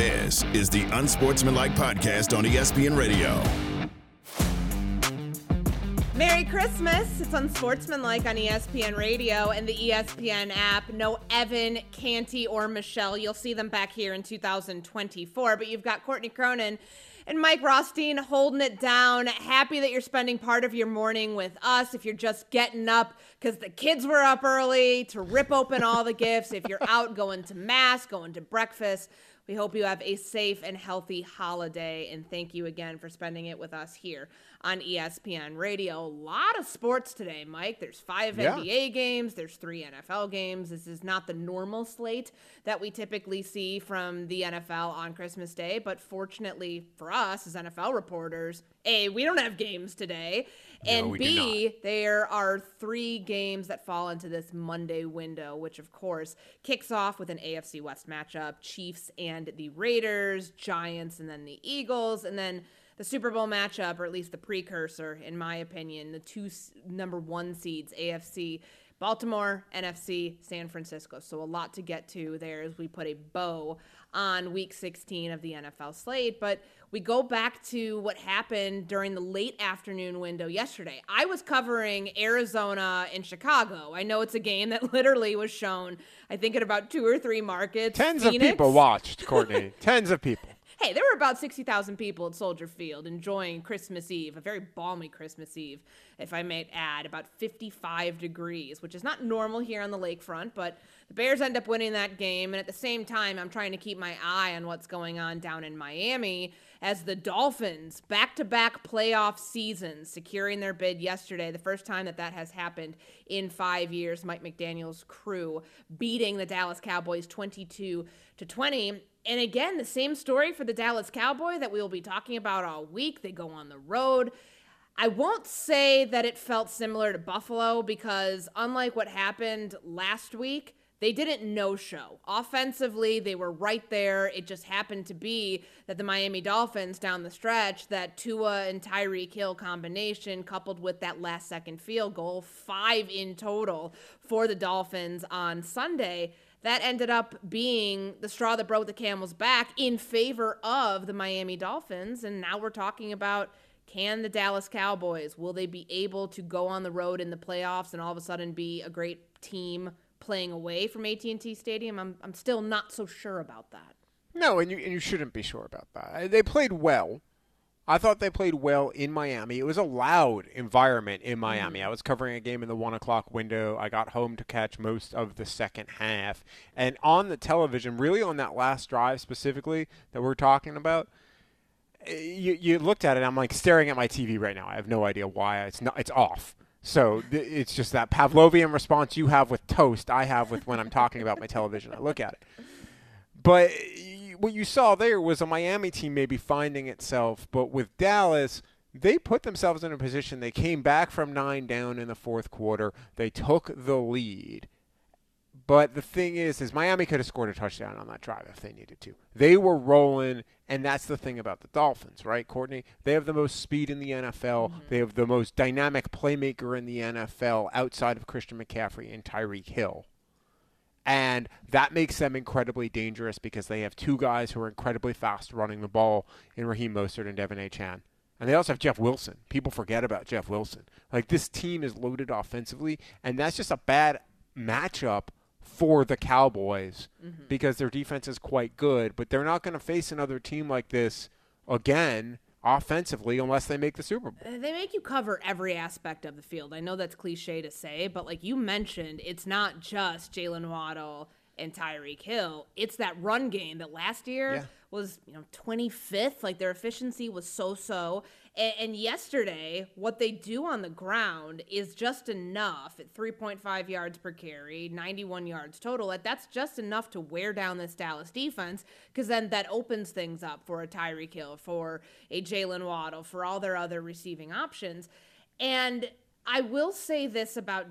This is the Unsportsmanlike Podcast on ESPN Radio. Merry Christmas. It's Unsportsmanlike on ESPN Radio and the ESPN app. No Evan, Canty, or Michelle. You'll see them back here in 2024, but you've got Courtney Cronin and Mike Rothstein holding it down. Happy that you're spending part of your morning with us. If you're just getting up because the kids were up early to rip open all the gifts, if you're out going to mass, going to breakfast, we hope you have a safe and healthy holiday. And thank you again for spending it with us here on ESPN Radio. A lot of sports today, Mike. There's five yeah. NBA games, there's three NFL games. This is not the normal slate that we typically see from the NFL on Christmas Day. But fortunately for us as NFL reporters, A, we don't have games today. And no, B, there are three games that fall into this Monday window, which of course kicks off with an AFC West matchup Chiefs and the Raiders, Giants, and then the Eagles. And then the Super Bowl matchup, or at least the precursor, in my opinion, the two number one seeds, AFC Baltimore, NFC, San Francisco. So a lot to get to there as we put a bow on week 16 of the NFL slate. But we go back to what happened during the late afternoon window yesterday. I was covering Arizona and Chicago. I know it's a game that literally was shown, I think, in about two or three markets. Tens Phoenix. of people watched, Courtney. Tens of people hey, there were about 60,000 people at Soldier Field enjoying Christmas Eve, a very balmy Christmas Eve, if I might add, about 55 degrees, which is not normal here on the lakefront, but the Bears end up winning that game. And at the same time, I'm trying to keep my eye on what's going on down in Miami as the Dolphins, back to back playoff seasons, securing their bid yesterday, the first time that that has happened in five years. Mike McDaniel's crew beating the Dallas Cowboys 22 to 20 and again, the same story for the Dallas Cowboy that we will be talking about all week. They go on the road. I won't say that it felt similar to Buffalo because, unlike what happened last week, they didn't no show. Offensively, they were right there. It just happened to be that the Miami Dolphins down the stretch, that Tua and Tyreek Hill combination, coupled with that last second field goal, five in total for the Dolphins on Sunday that ended up being the straw that broke the camel's back in favor of the Miami Dolphins. And now we're talking about can the Dallas Cowboys, will they be able to go on the road in the playoffs and all of a sudden be a great team playing away from AT&T Stadium? I'm, I'm still not so sure about that. No, and you, and you shouldn't be sure about that. They played well. I thought they played well in Miami. It was a loud environment in Miami. Mm. I was covering a game in the one o'clock window. I got home to catch most of the second half. And on the television, really on that last drive specifically that we're talking about, eh, you, you looked at it. I'm like staring at my TV right now. I have no idea why it's not. It's off. So th- it's just that Pavlovian response you have with toast. I have with when I'm talking about my television. I look at it. But what you saw there was a Miami team maybe finding itself, but with Dallas, they put themselves in a position. They came back from nine down in the fourth quarter. They took the lead. But the thing is, is Miami could have scored a touchdown on that drive if they needed to. They were rolling, and that's the thing about the Dolphins, right, Courtney? They have the most speed in the NFL. Mm-hmm. They have the most dynamic playmaker in the NFL outside of Christian McCaffrey and Tyreek Hill. And that makes them incredibly dangerous because they have two guys who are incredibly fast running the ball in Raheem Mostert and De'Von Achane. And they also have Jeff Wilson. People forget about Jeff Wilson. Like this team is loaded offensively, and that's just a bad matchup for the Cowboys mm-hmm. because their defense is quite good, but they're not going to face another team like this again offensively unless they make the Super Bowl. Uh, they make you cover every aspect of the field. I know that's cliche to say, but like you mentioned, it's not just Jaylen Waddle and Tyreek Hill. It's that run game that last year Yeah. was, you know, 25th. Like their efficiency was so so. And, yesterday, what they do on the ground is just enough at 3.5 yards per carry, 91 yards total. That's just enough to wear down this Dallas defense because then that opens things up for a Tyreek Hill, for a Jaylen Waddle, for all their other receiving options. And I will say this about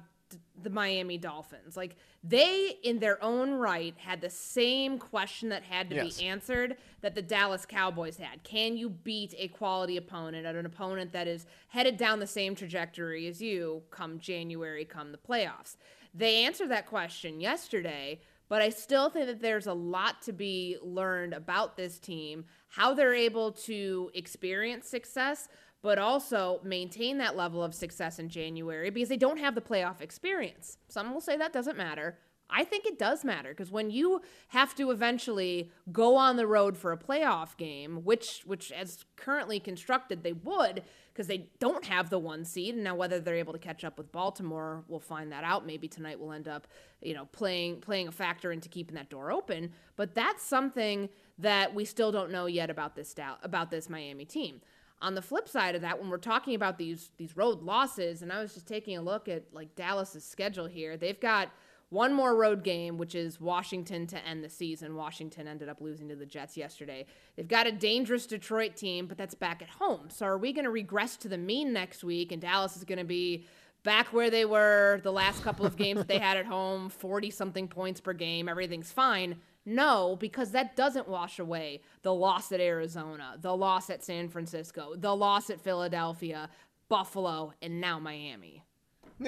the Miami Dolphins. Like they in their own right had the same question that had to Yes. be answered that the Dallas Cowboys had. Can you beat a quality opponent at an opponent that is headed down the same trajectory as you come January, come the playoffs? They answered that question yesterday, but I still think that there's a lot to be learned about this team, how they're able to experience success, but also maintain that level of success in January because they don't have the playoff experience. Some will say that doesn't matter. I think it does matter because when you have to eventually go on the road for a playoff game, which which as currently constructed they would because they don't have the one seed and now whether they're able to catch up with Baltimore, we'll find that out. Maybe tonight we'll end up, you know, playing playing a factor into keeping that door open, but that's something that we still don't know yet about this about this Miami team. On the flip side of that, when we're talking about these these road losses, and I was just taking a look at like Dallas's schedule here, they've got one more road game, which is Washington to end the season. Washington ended up losing to the Jets yesterday. They've got a dangerous Detroit team, but that's back at home. So are we going to regress to the mean next week, and Dallas is going to be back where they were the last couple of games that they had at home, 40 something points per game, everything's fine? No, because that doesn't wash away the loss at Arizona, the loss at San Francisco, the loss at Philadelphia, Buffalo, and now Miami.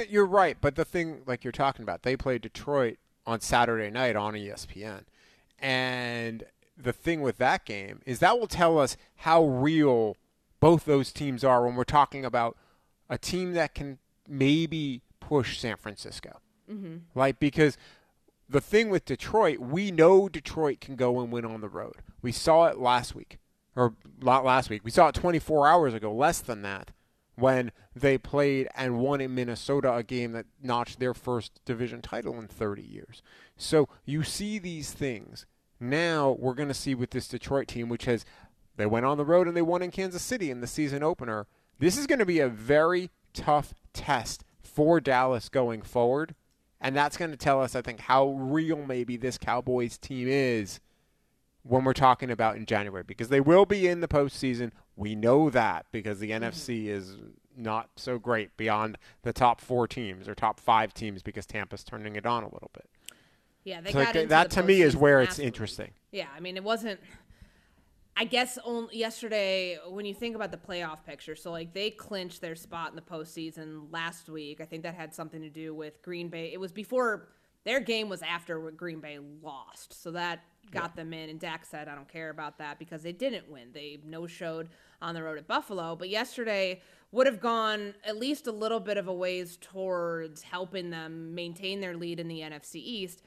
You're right, but the thing like you're talking about, they played Detroit on Saturday night on ESPN. And the thing with that game is that will tell us how real both those teams are when we're talking about a team that can maybe push San Francisco. Mm-hmm. Like because the thing with Detroit, we know Detroit can go and win on the road. We saw it last week, or not last week. We saw it 24 hours ago, less than that, when they played and won in Minnesota, a game that notched their first division title in 30 years. So you see these things. Now we're going to see with this Detroit team, which has they went on the road and they won in Kansas City in the season opener. This is going to be a very tough test for Dallas going forward. And that's going to tell us, I think, how real maybe this Cowboys team is when we're talking about in January because they will be in the postseason. We know that because the mm-hmm. NFC is not so great beyond the top four teams or top five teams because Tampa's turning it on a little bit. Yeah, they So got into that to me is where it's last interesting. Yeah, I mean, it wasn't. I guess only yesterday, when you think about the playoff picture, so like they clinched their spot in the postseason last week. I think that had something to do with Green Bay. It was before their game was after what Green Bay lost, so that got them in. And Dak said, "I don't care about that because they didn't win. They no showed on the road at Buffalo, but yesterday would have gone at least a little bit of a ways towards helping them maintain their lead in the NFC East."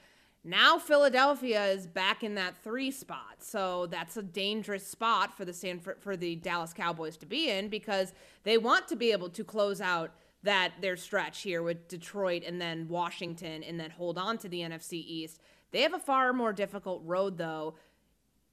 Now Philadelphia is back in that three spot, so that's a dangerous spot for the San for the Dallas Cowboys to be in because they want to be able to close out that their stretch here with Detroit and then Washington and then hold on to the NFC East. They have a far more difficult road though,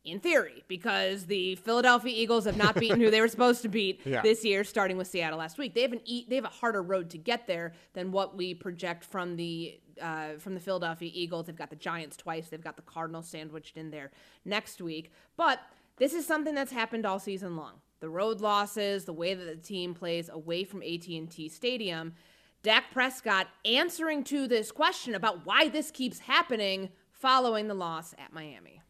in theory, because the Philadelphia Eagles have not beaten who they were supposed to beat Yeah. this year, starting with Seattle last week. They have an e- they have a harder road to get there than what we project from the uh, from the Philadelphia Eagles. They've got the Giants twice. They've got the Cardinals sandwiched in there next week. But this is something that's happened all season long. The road losses, the way that the team plays away from AT&T Stadium. Dak Prescott answering to this question about why this keeps happening following the loss at Miami.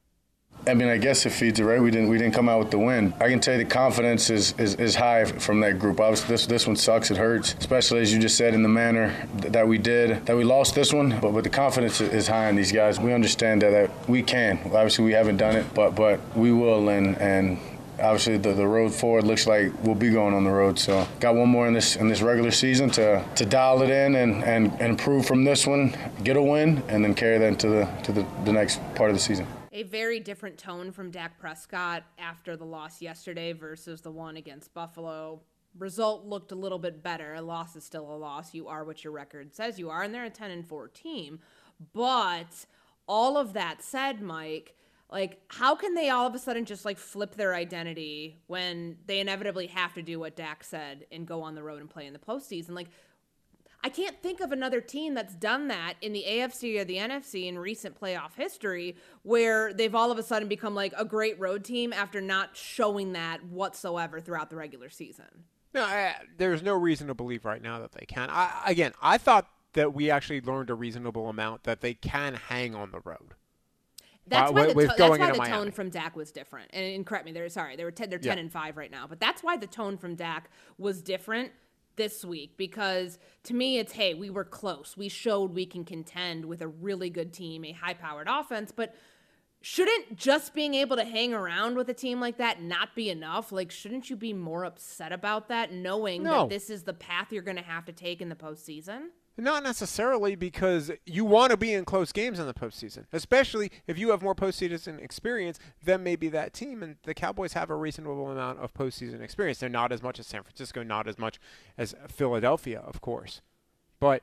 I mean, I guess it feeds it, right? We didn't we didn't come out with the win. I can tell you the confidence is, is, is high from that group. Obviously, this this one sucks. It hurts, especially as you just said in the manner th- that we did, that we lost this one. But but the confidence is high in these guys. We understand that, that we can. Obviously, we haven't done it, but but we will. And and obviously the, the road forward looks like we'll be going on the road. So got one more in this in this regular season to to dial it in and, and, and improve from this one, get a win, and then carry that into the to the, the next part of the season. A very different tone from Dak Prescott after the loss yesterday versus the one against Buffalo. Result looked a little bit better. A loss is still a loss. You are what your record says you are, and they're a 10 and 4 team. But all of that said, Mike, like how can they all of a sudden just like flip their identity when they inevitably have to do what Dak said and go on the road and play in the postseason? Like I can't think of another team that's done that in the AFC or the NFC in recent playoff history where they've all of a sudden become like a great road team after not showing that whatsoever throughout the regular season. No, I, there's no reason to believe right now that they can. I, again, I thought that we actually learned a reasonable amount that they can hang on the road. That's uh, why the, to- that's why the tone from Dak was different. And, and correct me, they're sorry, they were ten, they're ten Yeah. and five right now, but that's why the tone from Dak was different this week because to me it's hey, we were close. We showed we can contend with a really good team, a high-powered offense, but shouldn't just being able to hang around with a team like that not be enough? Like, shouldn't you be more upset about that, knowing No. that this is the path you're going to have to take in the postseason? Not necessarily because you want to be in close games in the postseason, especially if you have more postseason experience than maybe that team. And the Cowboys have a reasonable amount of postseason experience. They're not as much as San Francisco, not as much as Philadelphia, of course, but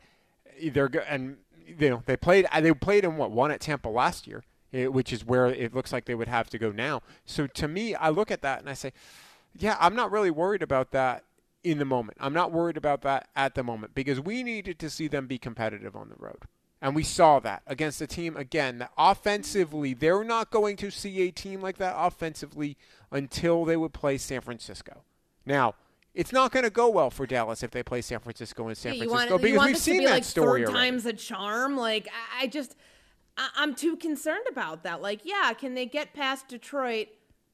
they're go- and you know they played they played in what one at Tampa last year, eh, which is where it looks like they would have to go now. So to me, I look at that and I say, yeah, I'm not really worried about that in the moment. I'm not worried about that at the moment because we needed to see them be competitive on the road. And we saw that against a team, again, that offensively, they're not going to see a team like that offensively until they would play San Francisco. Now, it's not going to go well for Dallas if they play San Francisco in San Yeah, Francisco want, because we've seen be that like story third already. time's a charm. Like I just, I'm too concerned about that. Like, yeah, can they get past Detroit?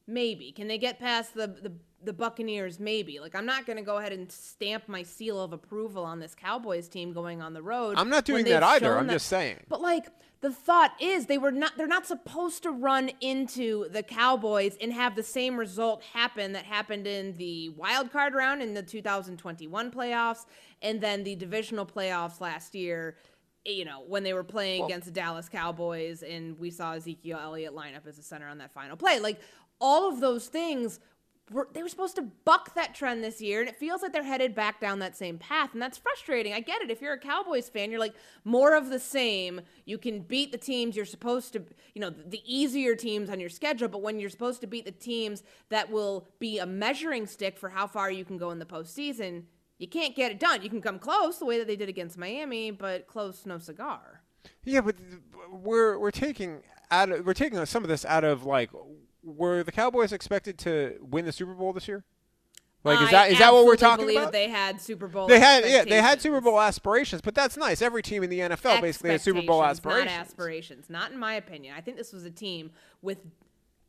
Maybe. Can they get past the the, the Buccaneers? Maybe. Like, I'm not going to go ahead and stamp my seal of approval on this Cowboys team going on the road. I'm not doing that either. I'm that- just saying. But like the thought is they were not they're not supposed to run into the Cowboys and have the same result happen that happened in the wild card round in the 2021 playoffs and then the divisional playoffs last year you know when they were playing against the Dallas Cowboys and we saw Ezekiel Elliott line up as a center on that final play like all of those things were they were supposed to buck that trend this year and it feels like they're headed back down that same path and that's frustrating. I get it. If you're a cowboys fan you're like more of the same. You can beat the teams you're supposed to you know the easier teams on your schedule but when you're supposed to beat the teams that will be a measuring stick for how far you can go in the postseason you can't get it done. You can come close the way that they did against miami but close no cigar. Yeah, but we're we're taking out of, we're taking some of this out of like were the Cowboys expected to win the Super Bowl this year? Like is I that is that what we're talking believe about? they had super bowl They had yeah, they had. Super Bowl aspirations, but that's nice. Every team in the NFL basically has Super Bowl aspirations. Not aspirations, not in my opinion. I think this was a team with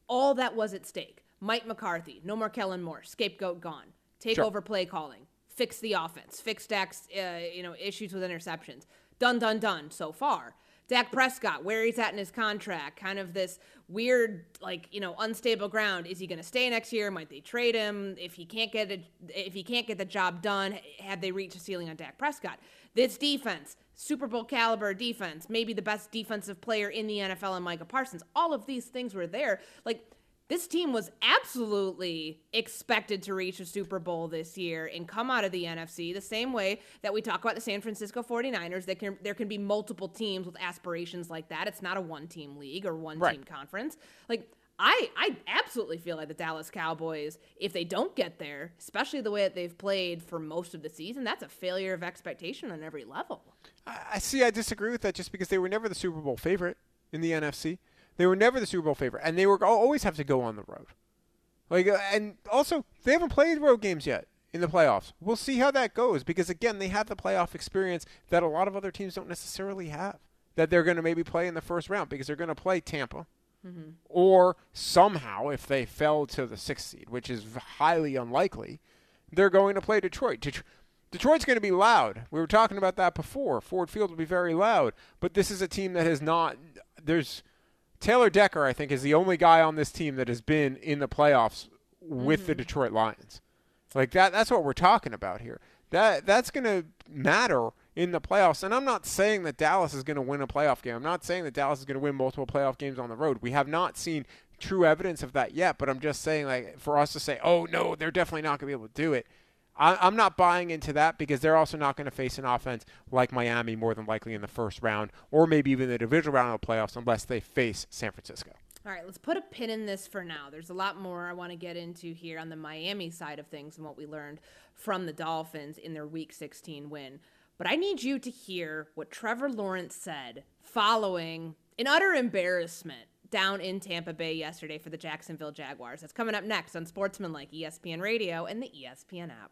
all that was at stake. Mike McCarthy, no more Kellen Moore, scapegoat gone. Take Sure. over play calling, fix the offense, fix Dak's uh, you know issues with interceptions. Done, done, done. So far. Dak Prescott, where he's at in his contract, kind of this weird, like you know, unstable ground. Is he going to stay next year? Might they trade him if he can't get it? If he can't get the job done, have they reached a ceiling on Dak Prescott? This defense, Super Bowl caliber defense, maybe the best defensive player in the NFL, and Micah Parsons. All of these things were there. Like this team was absolutely expected to reach a Super Bowl this year and come out of the NFC the same way that we talk about the San Francisco 49ers. There can, there can be multiple teams with aspirations like that. It's not a one team league or one Right. team conference. Like, I, I absolutely feel like the Dallas Cowboys, if they don't get there, especially the way that they've played for most of the season, that's a failure of expectation on every level. I I see. I disagree with that just because they were never the Super Bowl favorite in the NFC. They were never the Super Bowl favorite, and they were always have to go on the road. Like, uh, and also they haven't played road games yet in the playoffs. We'll see how that goes because again, they have the playoff experience that a lot of other teams don't necessarily have. That they're going to maybe play in the first round because they're going to play Tampa, or somehow if they fell to the sixth seed, which is highly unlikely, they're going to play Detroit. Det- Detroit's going to be loud. We were talking about that before. Ford Field will be very loud, but this is a team that has not. There's Taylor Decker, I think, is the only guy on this team that has been in the playoffs with the mm-hmm. Detroit Lions. Like that. That's what we're talking about here. That that's going to matter in the playoffs. And I'm not saying that Dallas is going to win a playoff game. I'm not saying that Dallas is going to win multiple playoff games on the road. We have not seen true evidence of that yet. But I'm just saying, like, for us to say, oh no, they're definitely not going to be able to do it. I, am not buying into that because they're also not going to face an offense like Miami more than likely in the first round or maybe even the divisional round of the playoffs unless they face San Francisco. All right, let's put a pin in this for now. There's a lot more I want to get into here on the Miami side of things and what we learned from the Dolphins in their Week 16 win. But I need you to hear what Trevor Lawrence said following an utter embarrassment down in Tampa Bay yesterday for the Jacksonville Jaguars. That's coming up next on Sportsmanlike ESPN Radio and the ESPN app.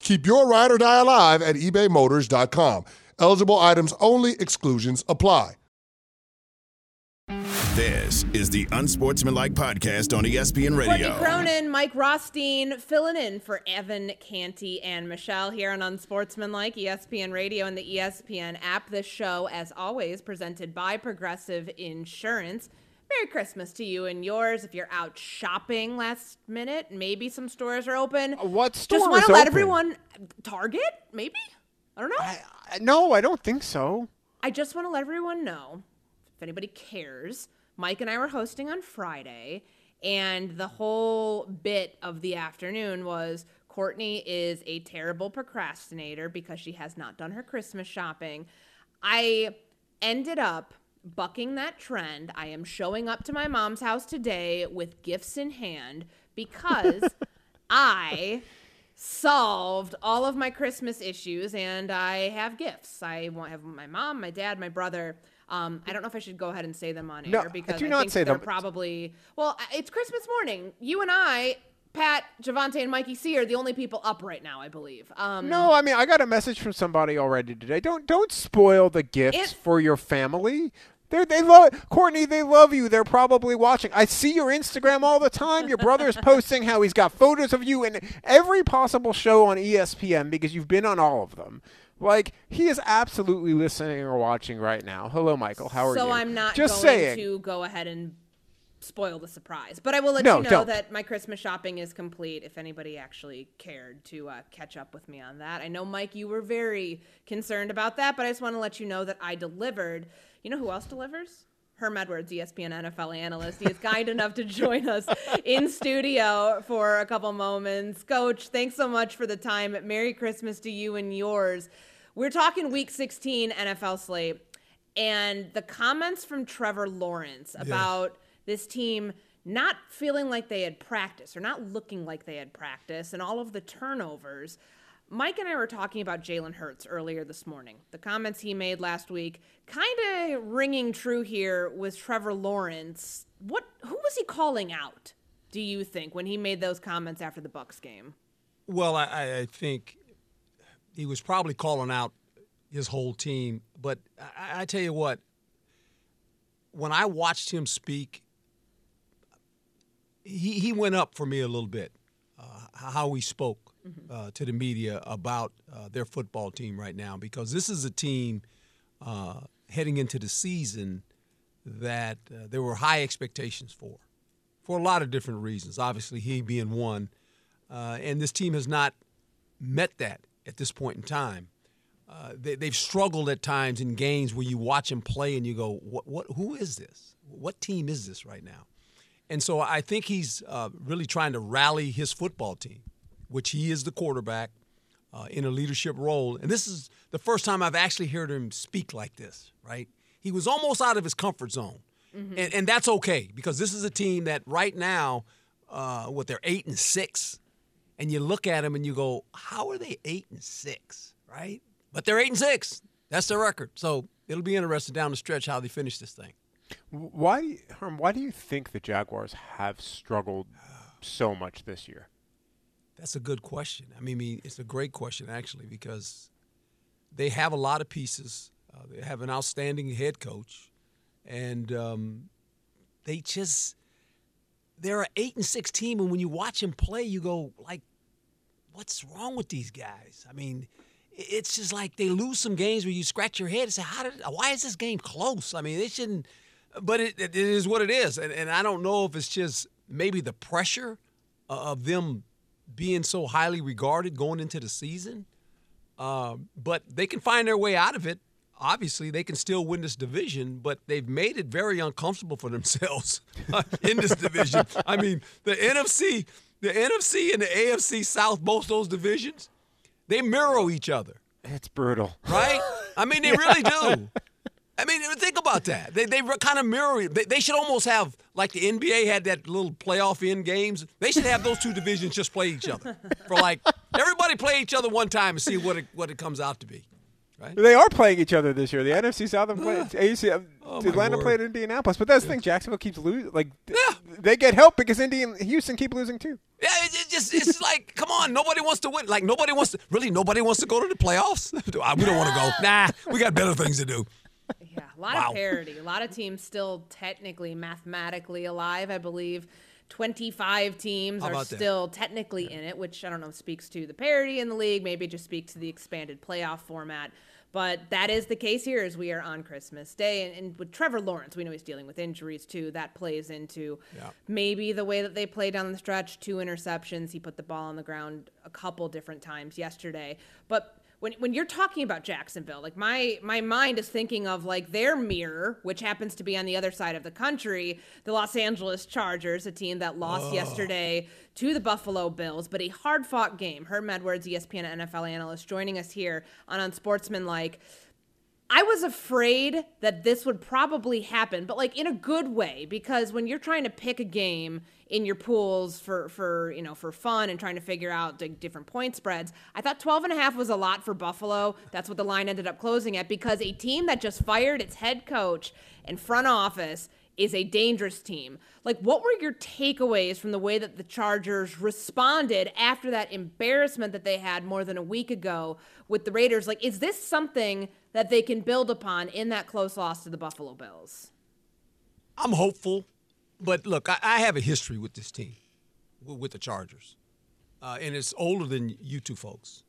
Keep your ride or die alive at ebaymotors.com. Eligible items only, exclusions apply. This is the Unsportsmanlike Podcast on ESPN Radio. Courtney Cronin, Mike Rothstein filling in for Evan Canty and Michelle here on Unsportsmanlike, ESPN Radio and the ESPN app. This show, as always, presented by Progressive Insurance. Merry Christmas to you and yours. If you're out shopping last minute, maybe some stores are open. Uh, what store Just want to let open? everyone Target, maybe. I don't know. I, I, no, I don't think so. I just want to let everyone know, if anybody cares, Mike and I were hosting on Friday, and the whole bit of the afternoon was Courtney is a terrible procrastinator because she has not done her Christmas shopping. I ended up bucking that trend. I am showing up to my mom's house today with gifts in hand because I solved all of my Christmas issues and I have gifts. I want have my mom, my dad, my brother. Um, I don't know if I should go ahead and say them on No, air because do I not think say they're them. probably well. It's Christmas morning. You and I, Pat, Javante, and Mikey C are the only people up right now, I believe. Um, No, I mean I got a message from somebody already today. Don't don't spoil the gifts It- for your family. They they love Courtney. They love you. They're probably watching. I see your Instagram all the time. Your brother's posting how he's got photos of you in every possible show on ESPN because you've been on all of them. Like he is absolutely listening or watching right now. Hello, Michael. How are you? so I'm not just going saying. to go ahead and spoil the surprise. But I will let No, you know don't. that my Christmas shopping is complete if anybody actually cared to uh, catch up with me on that. I know, Mike, you were very concerned about that, but I just want to let you know that I delivered. You know who else delivers? Herm Edwards, ESPN NFL analyst. He is kind enough to join us in studio for a couple moments. Coach, thanks so much for the time. Merry Christmas to you and yours. We're talking week 16 NFL slate and the comments from Trevor Lawrence about this team not feeling like they had practice or not looking like they had practice and all of the turnovers. Mike and I were talking about Jalen Hurts earlier this morning. The comments he made last week kind of ringing true here with Trevor Lawrence. What who was he calling out? Do you think when he made those comments after the Bucs game? Well, I- I, I think he was probably calling out his whole team. But I, I tell you what, when I watched him speak, he, he went up for me a little bit. Uh, how he spoke uh, to the media about uh, their football team right now, because this is a team uh, heading into the season that uh, there were high expectations for, for a lot of different reasons. Obviously, he being one. Uh, and this team has not met that at this point in time. Uh, they, they've struggled at times in games where you watch them play and you go, what, what, who is this? What team is this right now? And so I think he's uh, really trying to rally his football team, which he is the quarterback uh, in a leadership role. And this is the first time I've actually heard him speak like this, right? He was almost out of his comfort zone. Mm-hmm. And, and, that's okay because this is a team that right now, uh, what they're eight and six, and you look at them and you go, how are they eight and six, right? But they're eight and six. That's their record. So it'll be interesting down the stretch how they finish this thing. Why, Herm, why do you think the Jaguars have struggled so much this year? That's a good question. I mean, it's a great question actually because they have a lot of pieces. Uh, they have an outstanding head coach, and um, they just they're an eight and six team. And when you watch them play, you go like, "What's wrong with these guys?" I mean, it's just like they lose some games where you scratch your head and say, "How did? Why is this game close?" I mean, they shouldn't but it, it is what it is. And, and I don't know if it's just maybe the pressure of them being so highly regarded going into the season. Uh, but they can find their way out of it. Obviously, they can still win this division, but they've made it very uncomfortable for themselves in this division. I mean, the NFC, the NFC and the AFC South, both those divisions, they mirror each other. It's brutal, right? I mean, they really do. I mean, think about that. They they kind of mirror. They, they should almost have like the NBA had that little playoff in games. They should have those two divisions just play each other for like everybody play each other one time and see what it what it comes out to be. Right? They are playing each other this year. The NFC South and play, AFC, oh Atlanta played Indianapolis, but that's the thing. Jacksonville keeps losing. Like yeah. they get help because Indian Houston keep losing too. Yeah, it, it just it's like come on, nobody wants to win. Like nobody wants to really nobody wants to go to the playoffs. we don't want to go. Nah, we got better things to do. Yeah, a lot wow. of parity. A lot of teams still technically, mathematically alive. I believe 25 teams are still that? technically yeah. in it, which I don't know speaks to the parity in the league. Maybe just speaks to the expanded playoff format. But that is the case here as we are on Christmas Day. And, and, with Trevor Lawrence, we know he's dealing with injuries too. That plays into yeah. maybe the way that they play down the stretch. Two interceptions. He put the ball on the ground a couple different times yesterday. But when when you're talking about Jacksonville, like my my mind is thinking of like their mirror, which happens to be on the other side of the country, the Los Angeles Chargers, a team that lost oh. yesterday to the Buffalo Bills, but a hard fought game. Herm Edwards, ESPN NFL analyst, joining us here on Unsportsmanlike. I was afraid that this would probably happen, but like in a good way, because when you're trying to pick a game in your pools for for you know for fun and trying to figure out the different point spreads, I thought 12 and a half was a lot for Buffalo. That's what the line ended up closing at because a team that just fired its head coach and front office is a dangerous team. Like, what were your takeaways from the way that the Chargers responded after that embarrassment that they had more than a week ago with the Raiders? Like, is this something that they can build upon in that close loss to the Buffalo Bills? I'm hopeful, but look, I, I have a history with this team, with the Chargers, uh, and it's older than you two folks,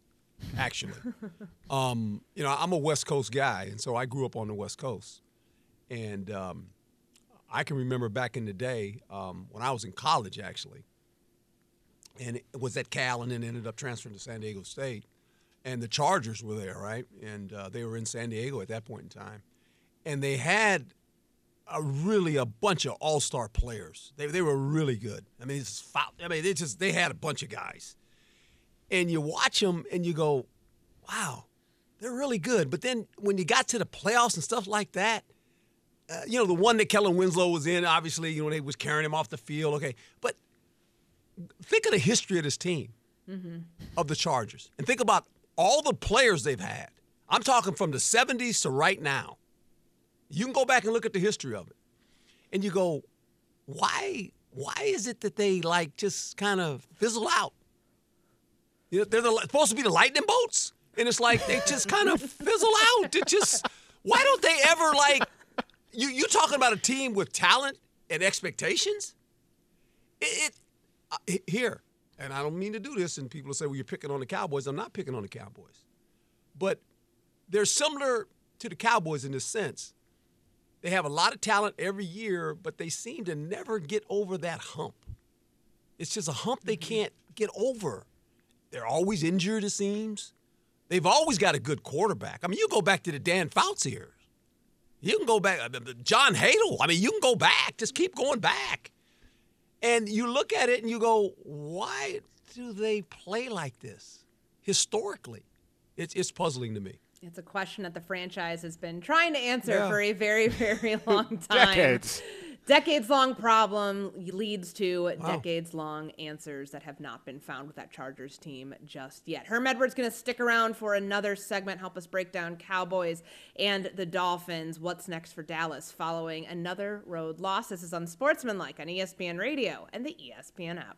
actually. um, you know, I'm a West Coast guy, and so I grew up on the West Coast, and um, I can remember back in the day um, when I was in college, actually, and it was at Cal, and then ended up transferring to San Diego State and the Chargers were there, right? And uh, they were in San Diego at that point in time, and they had a really a bunch of all star players. They they were really good. I mean, it's I mean, they just they had a bunch of guys, and you watch them and you go, wow, they're really good. But then when you got to the playoffs and stuff like that. Uh, you know the one that Kellen Winslow was in. Obviously, you know they was carrying him off the field. Okay, but think of the history of this team, mm-hmm. of the Chargers, and think about all the players they've had. I'm talking from the 70s to right now. You can go back and look at the history of it. And you go, why why is it that they like just kind of fizzle out? You know, they're the, supposed to be the lightning bolts, and it's like they just kind of fizzle out. It just why don't they ever like you? You talking about a team with talent and expectations? It, it uh, here and I don't mean to do this, and people say, well, you're picking on the Cowboys. I'm not picking on the Cowboys. But they're similar to the Cowboys in this sense. They have a lot of talent every year, but they seem to never get over that hump. It's just a hump they mm-hmm. can't get over. They're always injured, it seems. They've always got a good quarterback. I mean, you go back to the Dan Fouts years. You can go back, uh, John Hadl. I mean, you can go back. Just keep going back. And you look at it and you go, why do they play like this historically? It's, it's puzzling to me. It's a question that the franchise has been trying to answer Yeah. for a very, very long time. Decades. Decades long problem leads to decades long answers that have not been found with that Chargers team just yet. Herm Edwards going to stick around for another segment, help us break down Cowboys and the Dolphins. What's next for Dallas following another road loss? This is on E ESPN Radio and the ESPN app.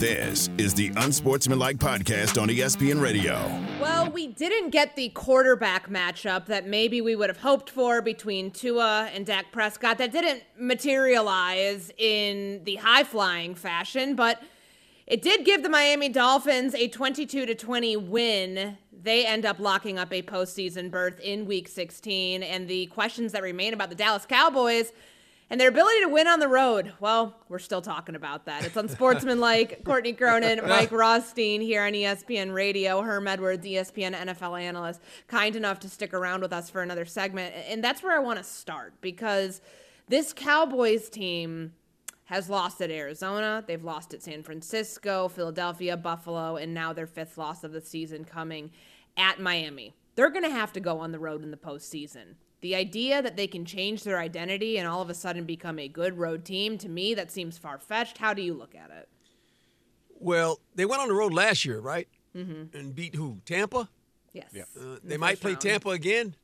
This is the Unsportsmanlike Podcast on ESPN Radio. Well, we didn't get the quarterback matchup that maybe we would have hoped for between Tua and Dak Prescott. That didn't materialize in the high flying fashion, but it did give the Miami Dolphins a 22 to 20 win. They end up locking up a postseason berth in week 16. And the questions that remain about the Dallas Cowboys and their ability to win on the road, well, we're still talking about that. It's unsportsmanlike. Courtney Cronin, Mike Rothstein here on ESPN Radio, Herm Edwards, ESPN NFL analyst, kind enough to stick around with us for another segment. And that's where I want to start because this Cowboys team has lost at Arizona. They've lost at San Francisco, Philadelphia, Buffalo, and now their fifth loss of the season coming at Miami. They're going to have to go on the road in the postseason. The idea that they can change their identity and all of a sudden become a good road team, to me, that seems far fetched. How do you look at it? Well, they went on the road last year, right? Mm-hmm. And beat who? Tampa? Yes. Uh, they the might play round. Tampa again.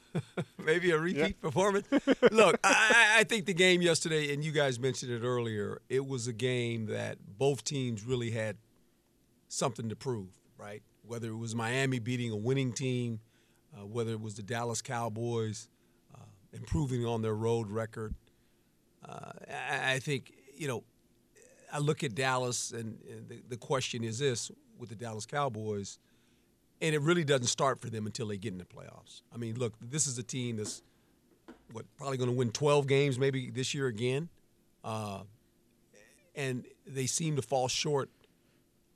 Maybe a repeat performance. Look, I, I- I think the game yesterday, and you guys mentioned it earlier, it was a game that both teams really had something to prove, right? Whether it was Miami beating a winning team, uh, whether it was the Dallas Cowboys uh, improving on their road record. Uh, I, I think, you know, I look at Dallas, and, and the, the question is this with the Dallas Cowboys and it really doesn't start for them until they get in the playoffs. I mean, look, this is a team that's what probably going to win 12 games maybe this year again, and they seem to fall short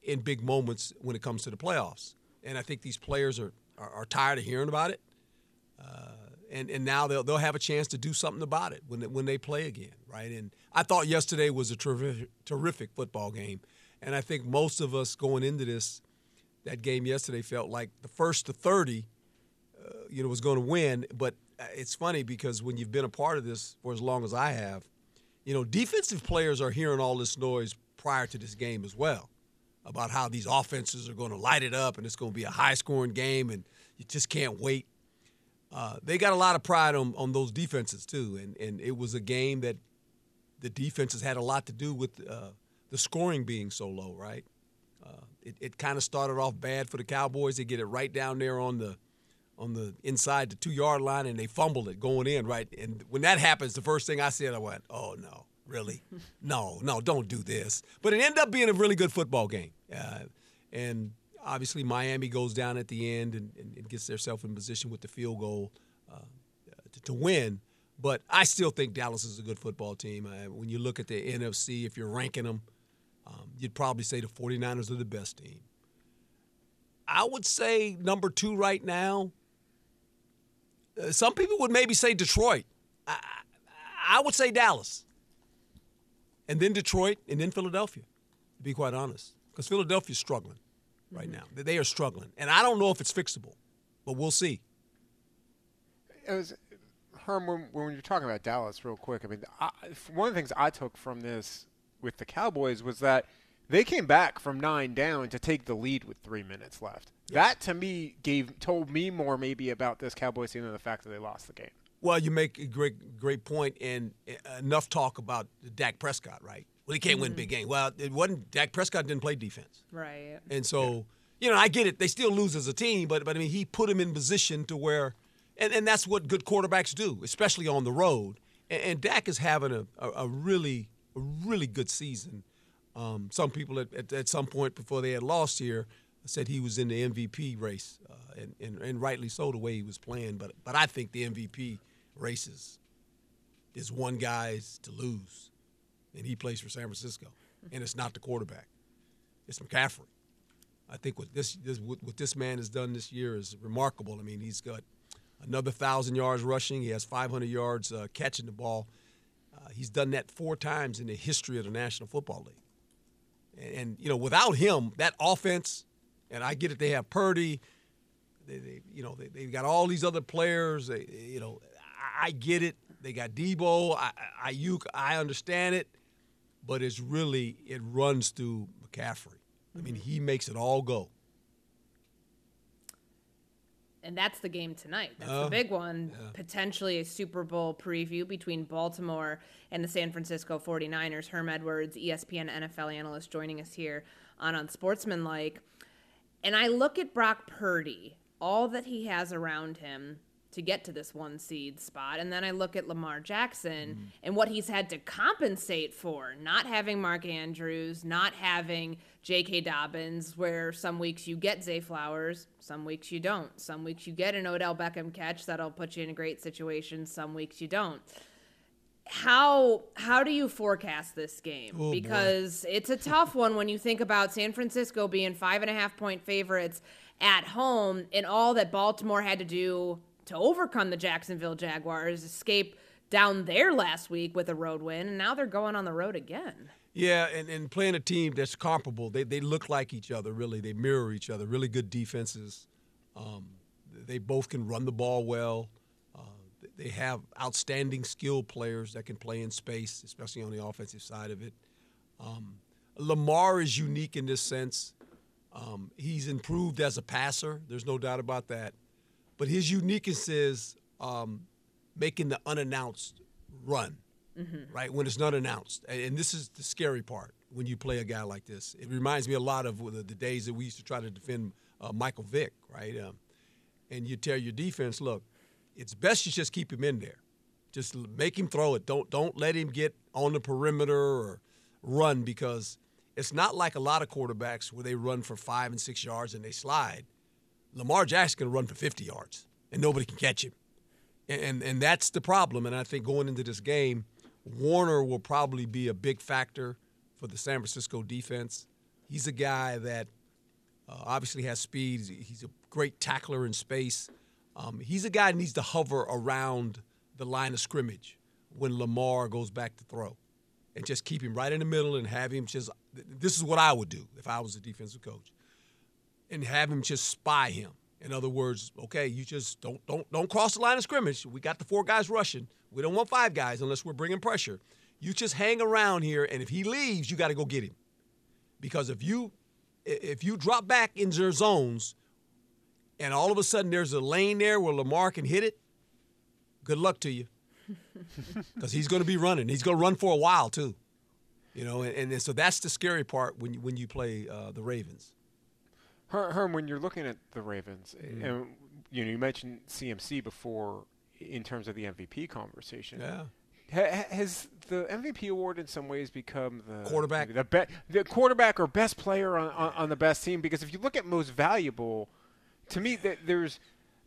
in big moments when it comes to the playoffs. And I think these players are are, are tired of hearing about it, uh, and and now they'll they'll have a chance to do something about it when they, when they play again, right? And I thought yesterday was a terrific terrific football game, and I think most of us going into this that game yesterday felt like the first to 30, uh, you know, was going to win. But uh, it's funny because when you've been a part of this for as long as I have, you know, defensive players are hearing all this noise prior to this game as well about how these offenses are going to light it up and it's going to be a high scoring game and you just can't wait. Uh, they got a lot of pride on, on those defenses too, and and it was a game that the defenses had a lot to do with uh, the scoring being so low, right? Uh, it it kind of started off bad for the Cowboys. They get it right down there on the on the inside the two yard line, and they fumbled it going in right. And when that happens, the first thing I said, I went, "Oh no, really? no, no, don't do this." But it ended up being a really good football game, uh, and obviously Miami goes down at the end and, and, and gets themselves in position with the field goal uh, to, to win. But I still think Dallas is a good football team. Uh, when you look at the NFC, if you're ranking them, um, you'd probably say the 49ers are the best team. I would say number two right now. Uh, some people would maybe say Detroit. I, I I would say Dallas. And then Detroit, and then Philadelphia, to be quite honest. Because Philadelphia's struggling right mm-hmm. now. They- They are struggling. And I don't know if it's fixable, but we'll see. it was Herm when, when you're talking about Dallas real quick. I mean, I, one of the things I took from this with the Cowboys was that they came back from nine down to take the lead with three minutes left. That to me gave told me more maybe about this Cowboys team than the fact that they lost the game. Well, you make a great great point, and uh, enough talk about Dak Prescott, right? Well, he can't win big games. Well, it wasn't Dak Prescott didn't play defense, Right. and so you know I get it. They still lose as a team, but but I mean he put him in position to where, and, and that's what good quarterbacks do, especially on the road. And, and Dak is having a, a, a really a really good season. Um, some people at, at, at some point before they had lost here said he was in the MVP race, uh, and, and and rightly so the way he was playing. But but I think the MVP race is is one guy's to lose, and he plays for San Francisco, and it's not the quarterback, it's McCaffrey. I think what this, this what, this man has done this year is remarkable. I mean, he's got another thousand yards rushing. He has 500 yards uh, catching the ball. Uh, he's done that four times in the history of the National Football League. And, and you know, without him, that offense, and I get it, they have Purdy. They, they you know, they, they've got all these other players. They, you know, I, I get it. They got Deebo, I, I, Aiyuk. I understand it, but it's really it runs through McCaffrey. I mean, he makes it all go. And that's the game tonight. That's Oh, the uh, big one. Potentially a Super Bowl preview between Baltimore and the San Francisco 49ers. Herm Edwards, ESPN NFL analyst, joining us here on Unsportsmanlike. And I look at Brock Purdy, all that he has around him to get to this one seed spot. And then I look at Lamar Jackson mm-hmm. and what he's had to compensate for not having Mark Andrews, not having J.K. Dobbins, where some weeks you get Zay Flowers, some weeks you don't. Some weeks you get an Odell Beckham catch that'll put you in a great situation, some weeks you don't. How how do you forecast this game? Oh, boy. because it's a tough one when you think about San Francisco being five and a half point favorites at home and all that Baltimore had to do to overcome the Jacksonville Jaguars, escape down there last week with a road win, and now they're going on the road again. Yeah, and, and playing a team that's comparable. They, they look like each other, really. They mirror each other. Really good defenses. Um, they both can run the ball well. Uh, they have outstanding skill players that can play in space, especially on the offensive side of it. Um, Lamar is unique in this sense. Um, he's improved as a passer. There's no doubt about that. But his uniqueness is um, making the unannounced run right? When it's not announced. And, and this is the scary part when you play a guy like this. It reminds me a lot of the, the days that we used to try to defend uh, Michael Vick, right? Um, and you tell your defense, look, it's best you just keep him in there. Just make him throw it. Don't don't let him get on the perimeter or run because it's not like a lot of quarterbacks where they run for five and six yards and they slide. Lamar Jackson can run for 50 yards and nobody can catch him. And, and that's the problem. And I think going into this game, Warner will probably be a big factor for the San Francisco defense. He's a guy that uh, obviously has speed. He's- He's a great tackler in space. Um, he's a guy that needs to hover around the line of scrimmage when Lamar goes back to throw, and just keep him right in the middle and have him just. This is what I would do if I was a defensive coach, and have him just spy him. In other words, okay, you just don't don't don't cross the line of scrimmage. We got the four guys rushing. We don't want five guys unless we're bringing pressure. You just hang around here, and if he leaves, you got to go get him. Because if you if you drop back in their zones, and all of a sudden there's a lane there where Lamar can hit it, good luck to you. Because he's going to be running. He's going to run for a while too. You know, and, and so that's the scary part when you, when you play uh, the Ravens. Her- Herm, when you're looking at the Ravens, Mm-hmm. and you know, you mentioned CMC before in terms of the MVP conversation. Yeah. Ha- ha- has the MVP award in some ways become the Quarterback? the, be- the quarterback or best player on, on, on the best team? Because if you look at most valuable, to me, th- there's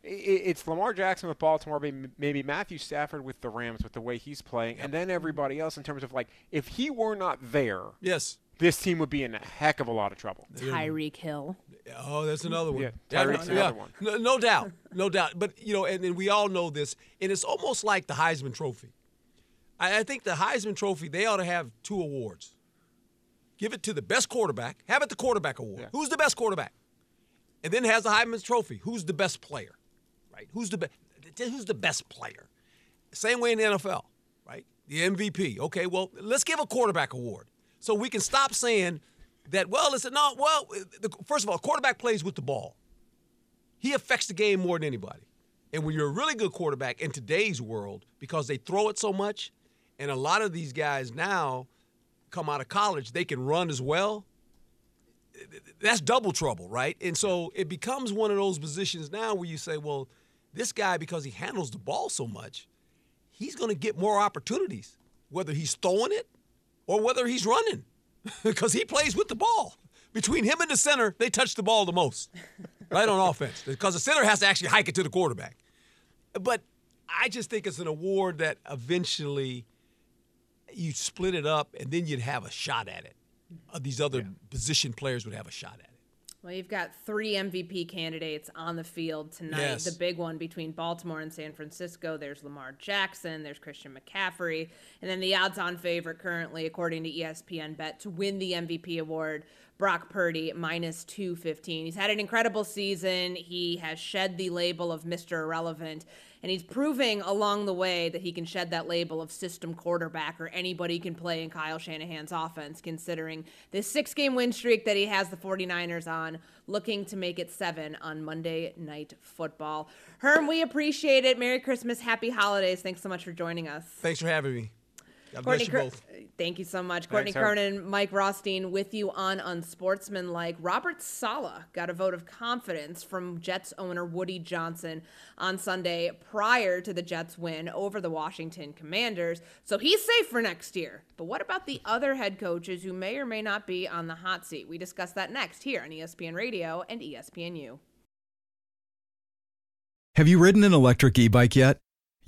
i- i- it's Lamar Jackson with Baltimore, maybe, maybe Matthew Stafford with the Rams with the way he's playing, and then everybody else in terms of like if he were not there, Yes. this team would be in a heck of a lot of trouble. Tyreek Hill. Oh, that's another one. Yeah, Tyreek's no, another one. No, no doubt, no doubt. But you know, and, and we all know this, and it's almost like the Heisman Trophy. I, I think the Heisman Trophy they ought to have two awards. Give it to the best quarterback. Have it the quarterback award. Who's the best quarterback? And then has the Heisman Trophy. Who's the best player? Right? Who's the best? Who's the best player? Same way in the NFL, right? The MVP. Okay, well, let's give a quarterback award. So we can stop saying that, well, listen, no, well, first of all, quarterback plays with the ball. He affects the game more than anybody. And when you're a really good quarterback in today's world, because they throw it so much, and a lot of these guys now come out of college, they can run as well. That's double trouble, right? And so it becomes one of those positions now where you say, well, this guy, because he handles the ball so much, he's going to get more opportunities, whether he's throwing it or whether he's running, because he plays with the ball. Between him and the center, they touch the ball the most, right on offense, because the center has to actually hike it to the quarterback. But I just think it's an award that eventually you split it up and then you'd have a shot at it. Uh, these other yeah. position players would have a shot at it. Well, you've got three MVP candidates on the field tonight. Yes. The big one between Baltimore and San Francisco. There's Lamar Jackson, there's Christian McCaffrey, and then the odds on favorite currently, according to ESPN Bet, to win the MVP award Brock Purdy minus 215. He's had an incredible season. He has shed the label of Mr. Irrelevant, and he's proving along the way that he can shed that label of system quarterback or anybody can play in Kyle Shanahan's offense, considering this six game win streak that he has the 49ers on, looking to make it seven on Monday Night Football. Herm, we appreciate it. Merry Christmas. Happy holidays. Thanks so much for joining us. Thanks for having me. God Courtney Cr- Thank you so much. Courtney Thanks, Cronin, Mike Rothstein with you on Unsportsmanlike. Robert Saleh got a vote of confidence from Jets owner Woody Johnson on Sunday prior to the Jets win over the Washington Commanders. So he's safe for next year. But what about the other head coaches who may or may not be on the hot seat? We discuss that next here on ESPN Radio and ESPNU. Have you ridden an electric e bike yet?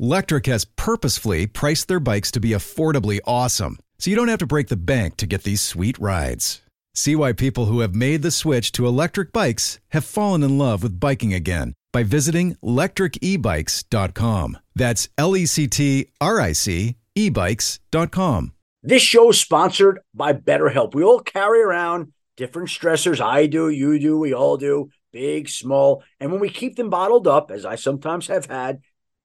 Lectric has purposefully priced their bikes to be affordably awesome, so you don't have to break the bank to get these sweet rides. See why people who have made the switch to electric bikes have fallen in love with biking again by visiting lectricebikes.com. That's L E C T R I C ebikes.com. This show is sponsored by BetterHelp. We all carry around different stressors. I do, you do, we all do, big, small. And when we keep them bottled up, as I sometimes have had,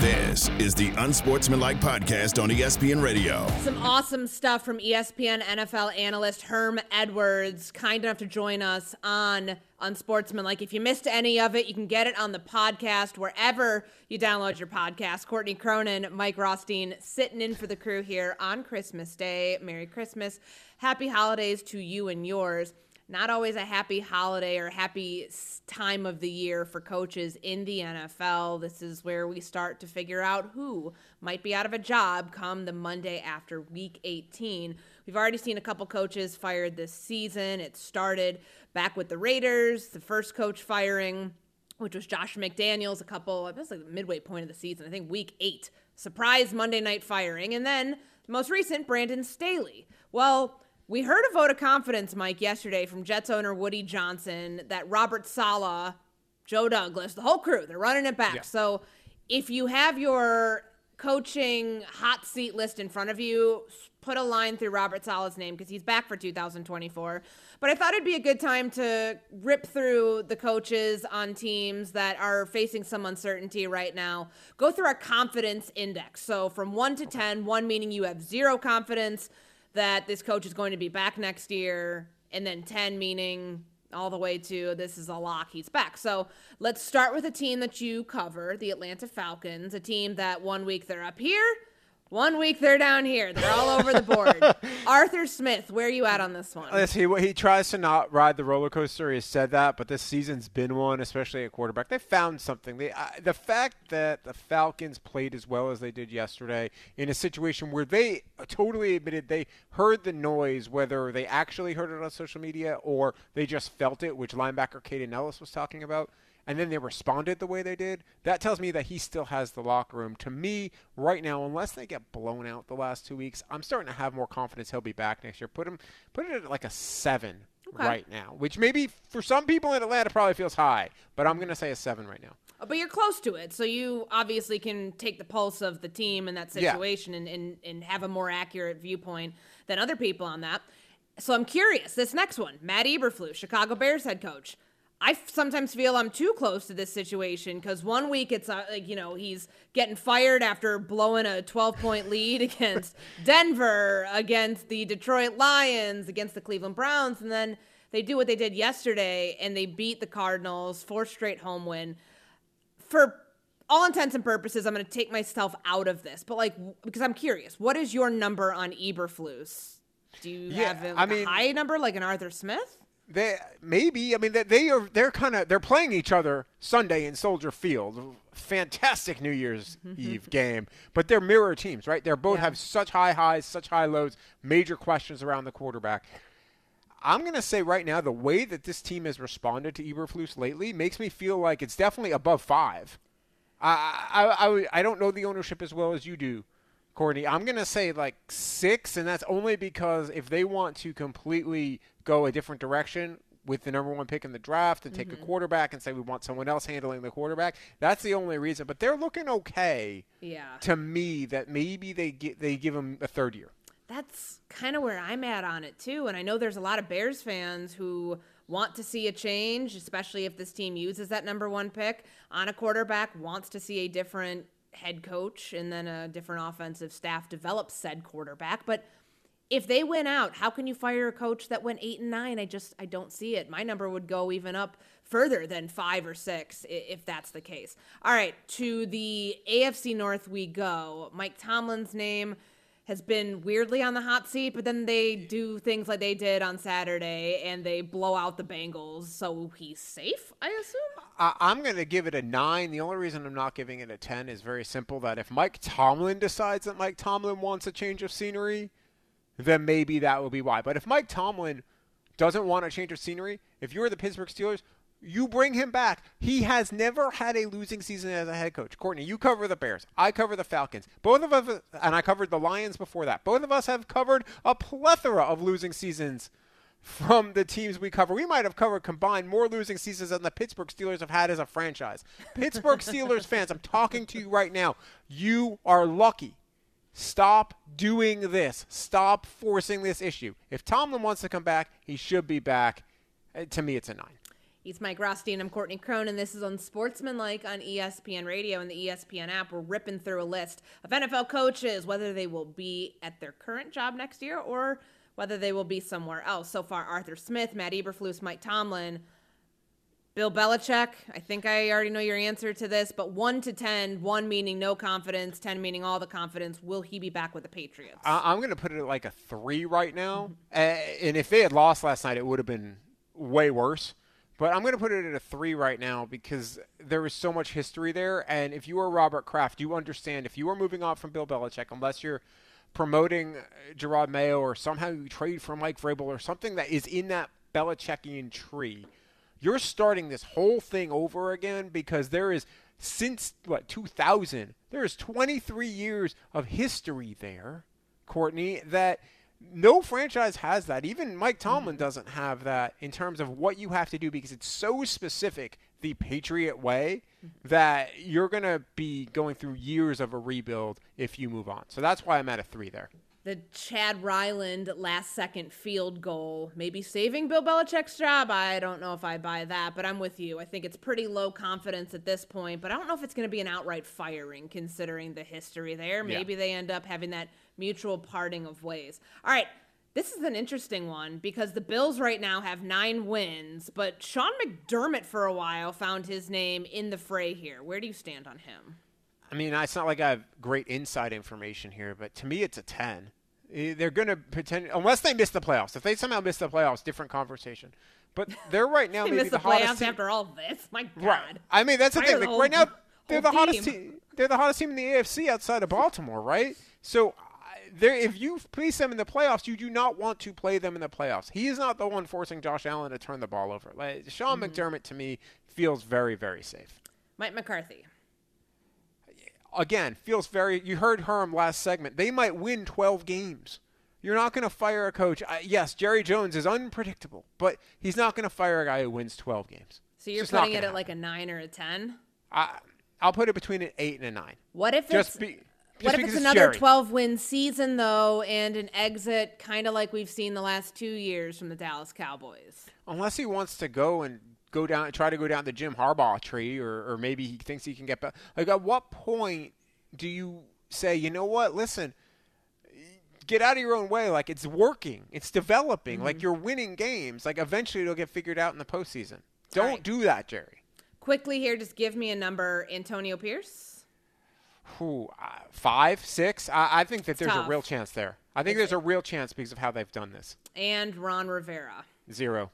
This is the Unsportsmanlike Podcast on ESPN Radio. Some awesome stuff from ESPN NFL analyst Herm Edwards, kind enough to join us on Unsportsmanlike. If you missed any of it, you can get it on the podcast wherever you download your podcast. Courtney Cronin, Mike Rothstein, sitting in for the crew here on Christmas Day. Merry Christmas. Happy holidays to you and yours not always a happy holiday or happy time of the year for coaches in the NFL. This is where we start to figure out who might be out of a job come the Monday after week 18. We've already seen a couple coaches fired this season. It started back with the Raiders, the first coach firing, which was Josh McDaniels, a couple, it was like the midway point of the season, I think week eight. Surprise Monday night firing. And then the most recent, Brandon Staley. Well, we heard a vote of confidence, Mike, yesterday from Jets owner Woody Johnson that Robert Saleh, Joe Douglas, the whole crew, they're running it back. Yeah. So if you have your coaching hot seat list in front of you, put a line through Robert Saleh's name because he's back for 2024. But I thought it'd be a good time to rip through the coaches on teams that are facing some uncertainty right now. Go through our confidence index. So from 1 to 10, 1 meaning you have zero confidence that this coach is going to be back next year, and then 10 meaning all the way to this is a lock, he's back. So let's start with a team that you cover, the Atlanta Falcons, a team that one week they're up here, one week they're down here. They're all over the board. Arthur Smith, where are you at on this one? Let's see. He tries to not ride the roller coaster. He said that, but this season's been one, especially at quarterback. They found something. They, uh, the fact that the Falcons played as well as they did yesterday in a situation where they totally admitted they heard the noise, whether they actually heard it on social media or they just felt it, which linebacker Kaden Elliss was talking about and then they responded the way they did, that tells me that he still has the locker room. To me, right now, unless they get blown out the last two weeks, I'm starting to have more confidence he'll be back next year. Put him, put it at like a seven okay. right now, which maybe for some people in Atlanta probably feels high, but I'm going to say a seven right now. Oh, but you're close to it, so you obviously can take the pulse of the team in that situation yeah. and, and, and have a more accurate viewpoint than other people on that. So I'm curious. This next one, Matt Eberflus, Chicago Bears head coach. I sometimes feel I'm too close to this situation because one week it's uh, like, you know, he's getting fired after blowing a 12 point lead against Denver, against the Detroit Lions, against the Cleveland Browns. And then they do what they did yesterday and they beat the Cardinals, four straight home win. For all intents and purposes, I'm going to take myself out of this, but like, because I'm curious, what is your number on Eberflus? Do you yeah, have a, like I mean, a high number like an Arthur Smith? They maybe I mean they are they're kind of they're playing each other Sunday in Soldier Field. Fantastic New Year's Eve game, but they're mirror teams, right? They're both yeah. have such high highs, such high lows, major questions around the quarterback. I'm going to say right now the way that this team has responded to Eberflus lately makes me feel like it's definitely above five. I, I, I, I don't know the ownership as well as you do, Courtney. I'm going to say like six, and that's only because if they want to completely go a different direction with the number one pick in the draft and take mm-hmm. a quarterback and say we want someone else handling the quarterback. That's the only reason. But they're looking okay. Yeah. To me, that maybe they get they give them a third year. That's kind of where I'm at on it too. And I know there's a lot of Bears fans who want to see a change, especially if this team uses that number one pick on a quarterback, wants to see a different head coach and then a different offensive staff develop said quarterback. But if they win out, how can you fire a coach that went eight and nine? I just I don't see it. My number would go even up further than five or six if that's the case. All right, to the AFC North we go. Mike Tomlin's name has been weirdly on the hot seat, but then they do things like they did on Saturday and they blow out the Bengals. So he's safe, I assume? I'm going to give it a nine. The only reason I'm not giving it a 10 is very simple that if Mike Tomlin decides that Mike Tomlin wants a change of scenery, then maybe that will be why. But if Mike Tomlin doesn't want a change of scenery, if you're the Pittsburgh Steelers, you bring him back. He has never had a losing season as a head coach. Courtney, you cover the Bears. I cover the Falcons. Both of us, and I covered the Lions before that. Both of us have covered a plethora of losing seasons from the teams we cover. We might have covered combined more losing seasons than the Pittsburgh Steelers have had as a franchise. Pittsburgh Steelers fans, I'm talking to you right now. You are lucky Stop doing this. Stop forcing this issue. If Tomlin wants to come back, he should be back. Uh, to me, it's a nine. He's Mike Rothstein. I'm Courtney Crone, and this is Unsportsmanlike on ESPN Radio and the ESPN app. We're ripping through a list of NFL coaches, whether they will be at their current job next year or whether they will be somewhere else. So far, Arthur Smith, Matt Eberflus, Mike Tomlin. Bill Belichick, I think I already know your answer to this, but 1 to 10, 1 meaning no confidence, 10 meaning all the confidence. Will he be back with the Patriots? I- am going to put it like a 3 right now. Mm-hmm. And if they had lost last night, it would have been way worse. But I'm going to put it at a 3 right now because there is so much history there. And if you are Robert Kraft, you understand if you are moving on from Bill Belichick, unless you're promoting uh, Jerod Mayo or somehow you trade for Mike Vrabel or something that is in that Belichickian tree – you're starting this whole thing over again because there is since what 2000 there is 23 years of history there courtney that no franchise has that even mike tomlin mm-hmm. doesn't have that in terms of what you have to do because it's so specific the Patriot way, that you're going to be going through years of a rebuild if you move on. So that's why I'm at a three there. The Chad Ryland last second field goal, maybe saving Bill Belichick's job. I don't know if I buy that, but I'm with you. I think it's pretty low confidence at this point, but I don't know if it's going to be an outright firing considering the history there. Maybe yeah. they end up having that mutual parting of ways. All right, this is an interesting one because the Bills right now have nine wins, but Sean McDermott for a while found his name in the fray here. Where do you stand on him? I mean, it's not like I have great inside information here, but to me, it's a 10. Eh, they're going to pretend, unless they miss the playoffs. If they somehow miss the playoffs, different conversation. But they're right now they maybe miss the, the playoffs team. after all this. My God. Right. I mean, that's the thing. The like, whole, right now, they're the team. hottest team. They're the hottest team in the AFC outside of Baltimore, right? So there, if you place them in the playoffs, you do not want to play them in the playoffs. He is not the one forcing Josh Allen to turn the ball over. Like, Sean mm-hmm. McDermott to me feels very, very safe. Mike McCarthy. Again, feels very. You heard Herm last segment. They might win 12 games. You're not going to fire a coach. Uh, yes, Jerry Jones is unpredictable, but he's not going to fire a guy who wins 12 games. So you're putting it at like a nine or a 10? I, I'll put it between an eight and a nine. What if Just it's be, what if it's another 12 win season, though, and an exit kind of like we've seen the last two years from the Dallas Cowboys? Unless he wants to go and go down, try to go down the Jim Harbaugh tree, or, or maybe he thinks he can get back. Like, at what point do you say, you know what, listen, get out of your own way? Like, it's working, it's developing, mm-hmm. like, you're winning games. Like, eventually it'll get figured out in the postseason. Don't right. do that, Jerry. Quickly here, just give me a number Antonio Pierce who uh, five, six. I, I think that there's tough. a real chance there. I think it's there's a real chance because of how they've done this. And Ron Rivera. Zero.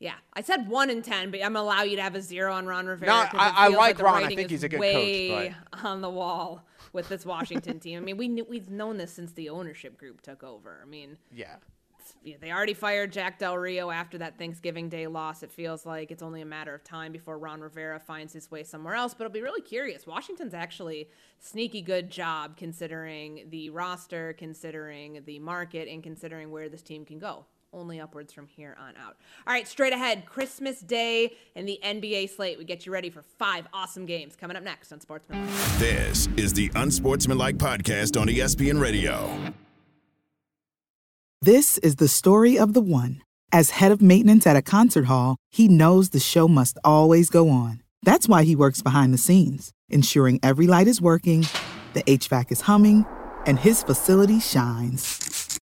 Yeah, I said one in ten, but I'm gonna allow you to have a zero on Ron Rivera. No, I, I like, Ron. I think he's a good way coach. But... on the wall with this Washington team. I mean, we knew, we've known this since the ownership group took over. I mean, yeah, they already fired Jack Del Rio after that Thanksgiving Day loss. It feels like it's only a matter of time before Ron Rivera finds his way somewhere else. But I'll be really curious. Washington's actually sneaky good job considering the roster, considering the market, and considering where this team can go. Only upwards from here on out. All right, straight ahead, Christmas Day and the NBA slate. We get you ready for five awesome games coming up next on Sportsman. This is the Unsportsmanlike podcast on ESPN Radio. This is the story of the one. As head of maintenance at a concert hall, he knows the show must always go on. That's why he works behind the scenes, ensuring every light is working, the HVAC is humming, and his facility shines.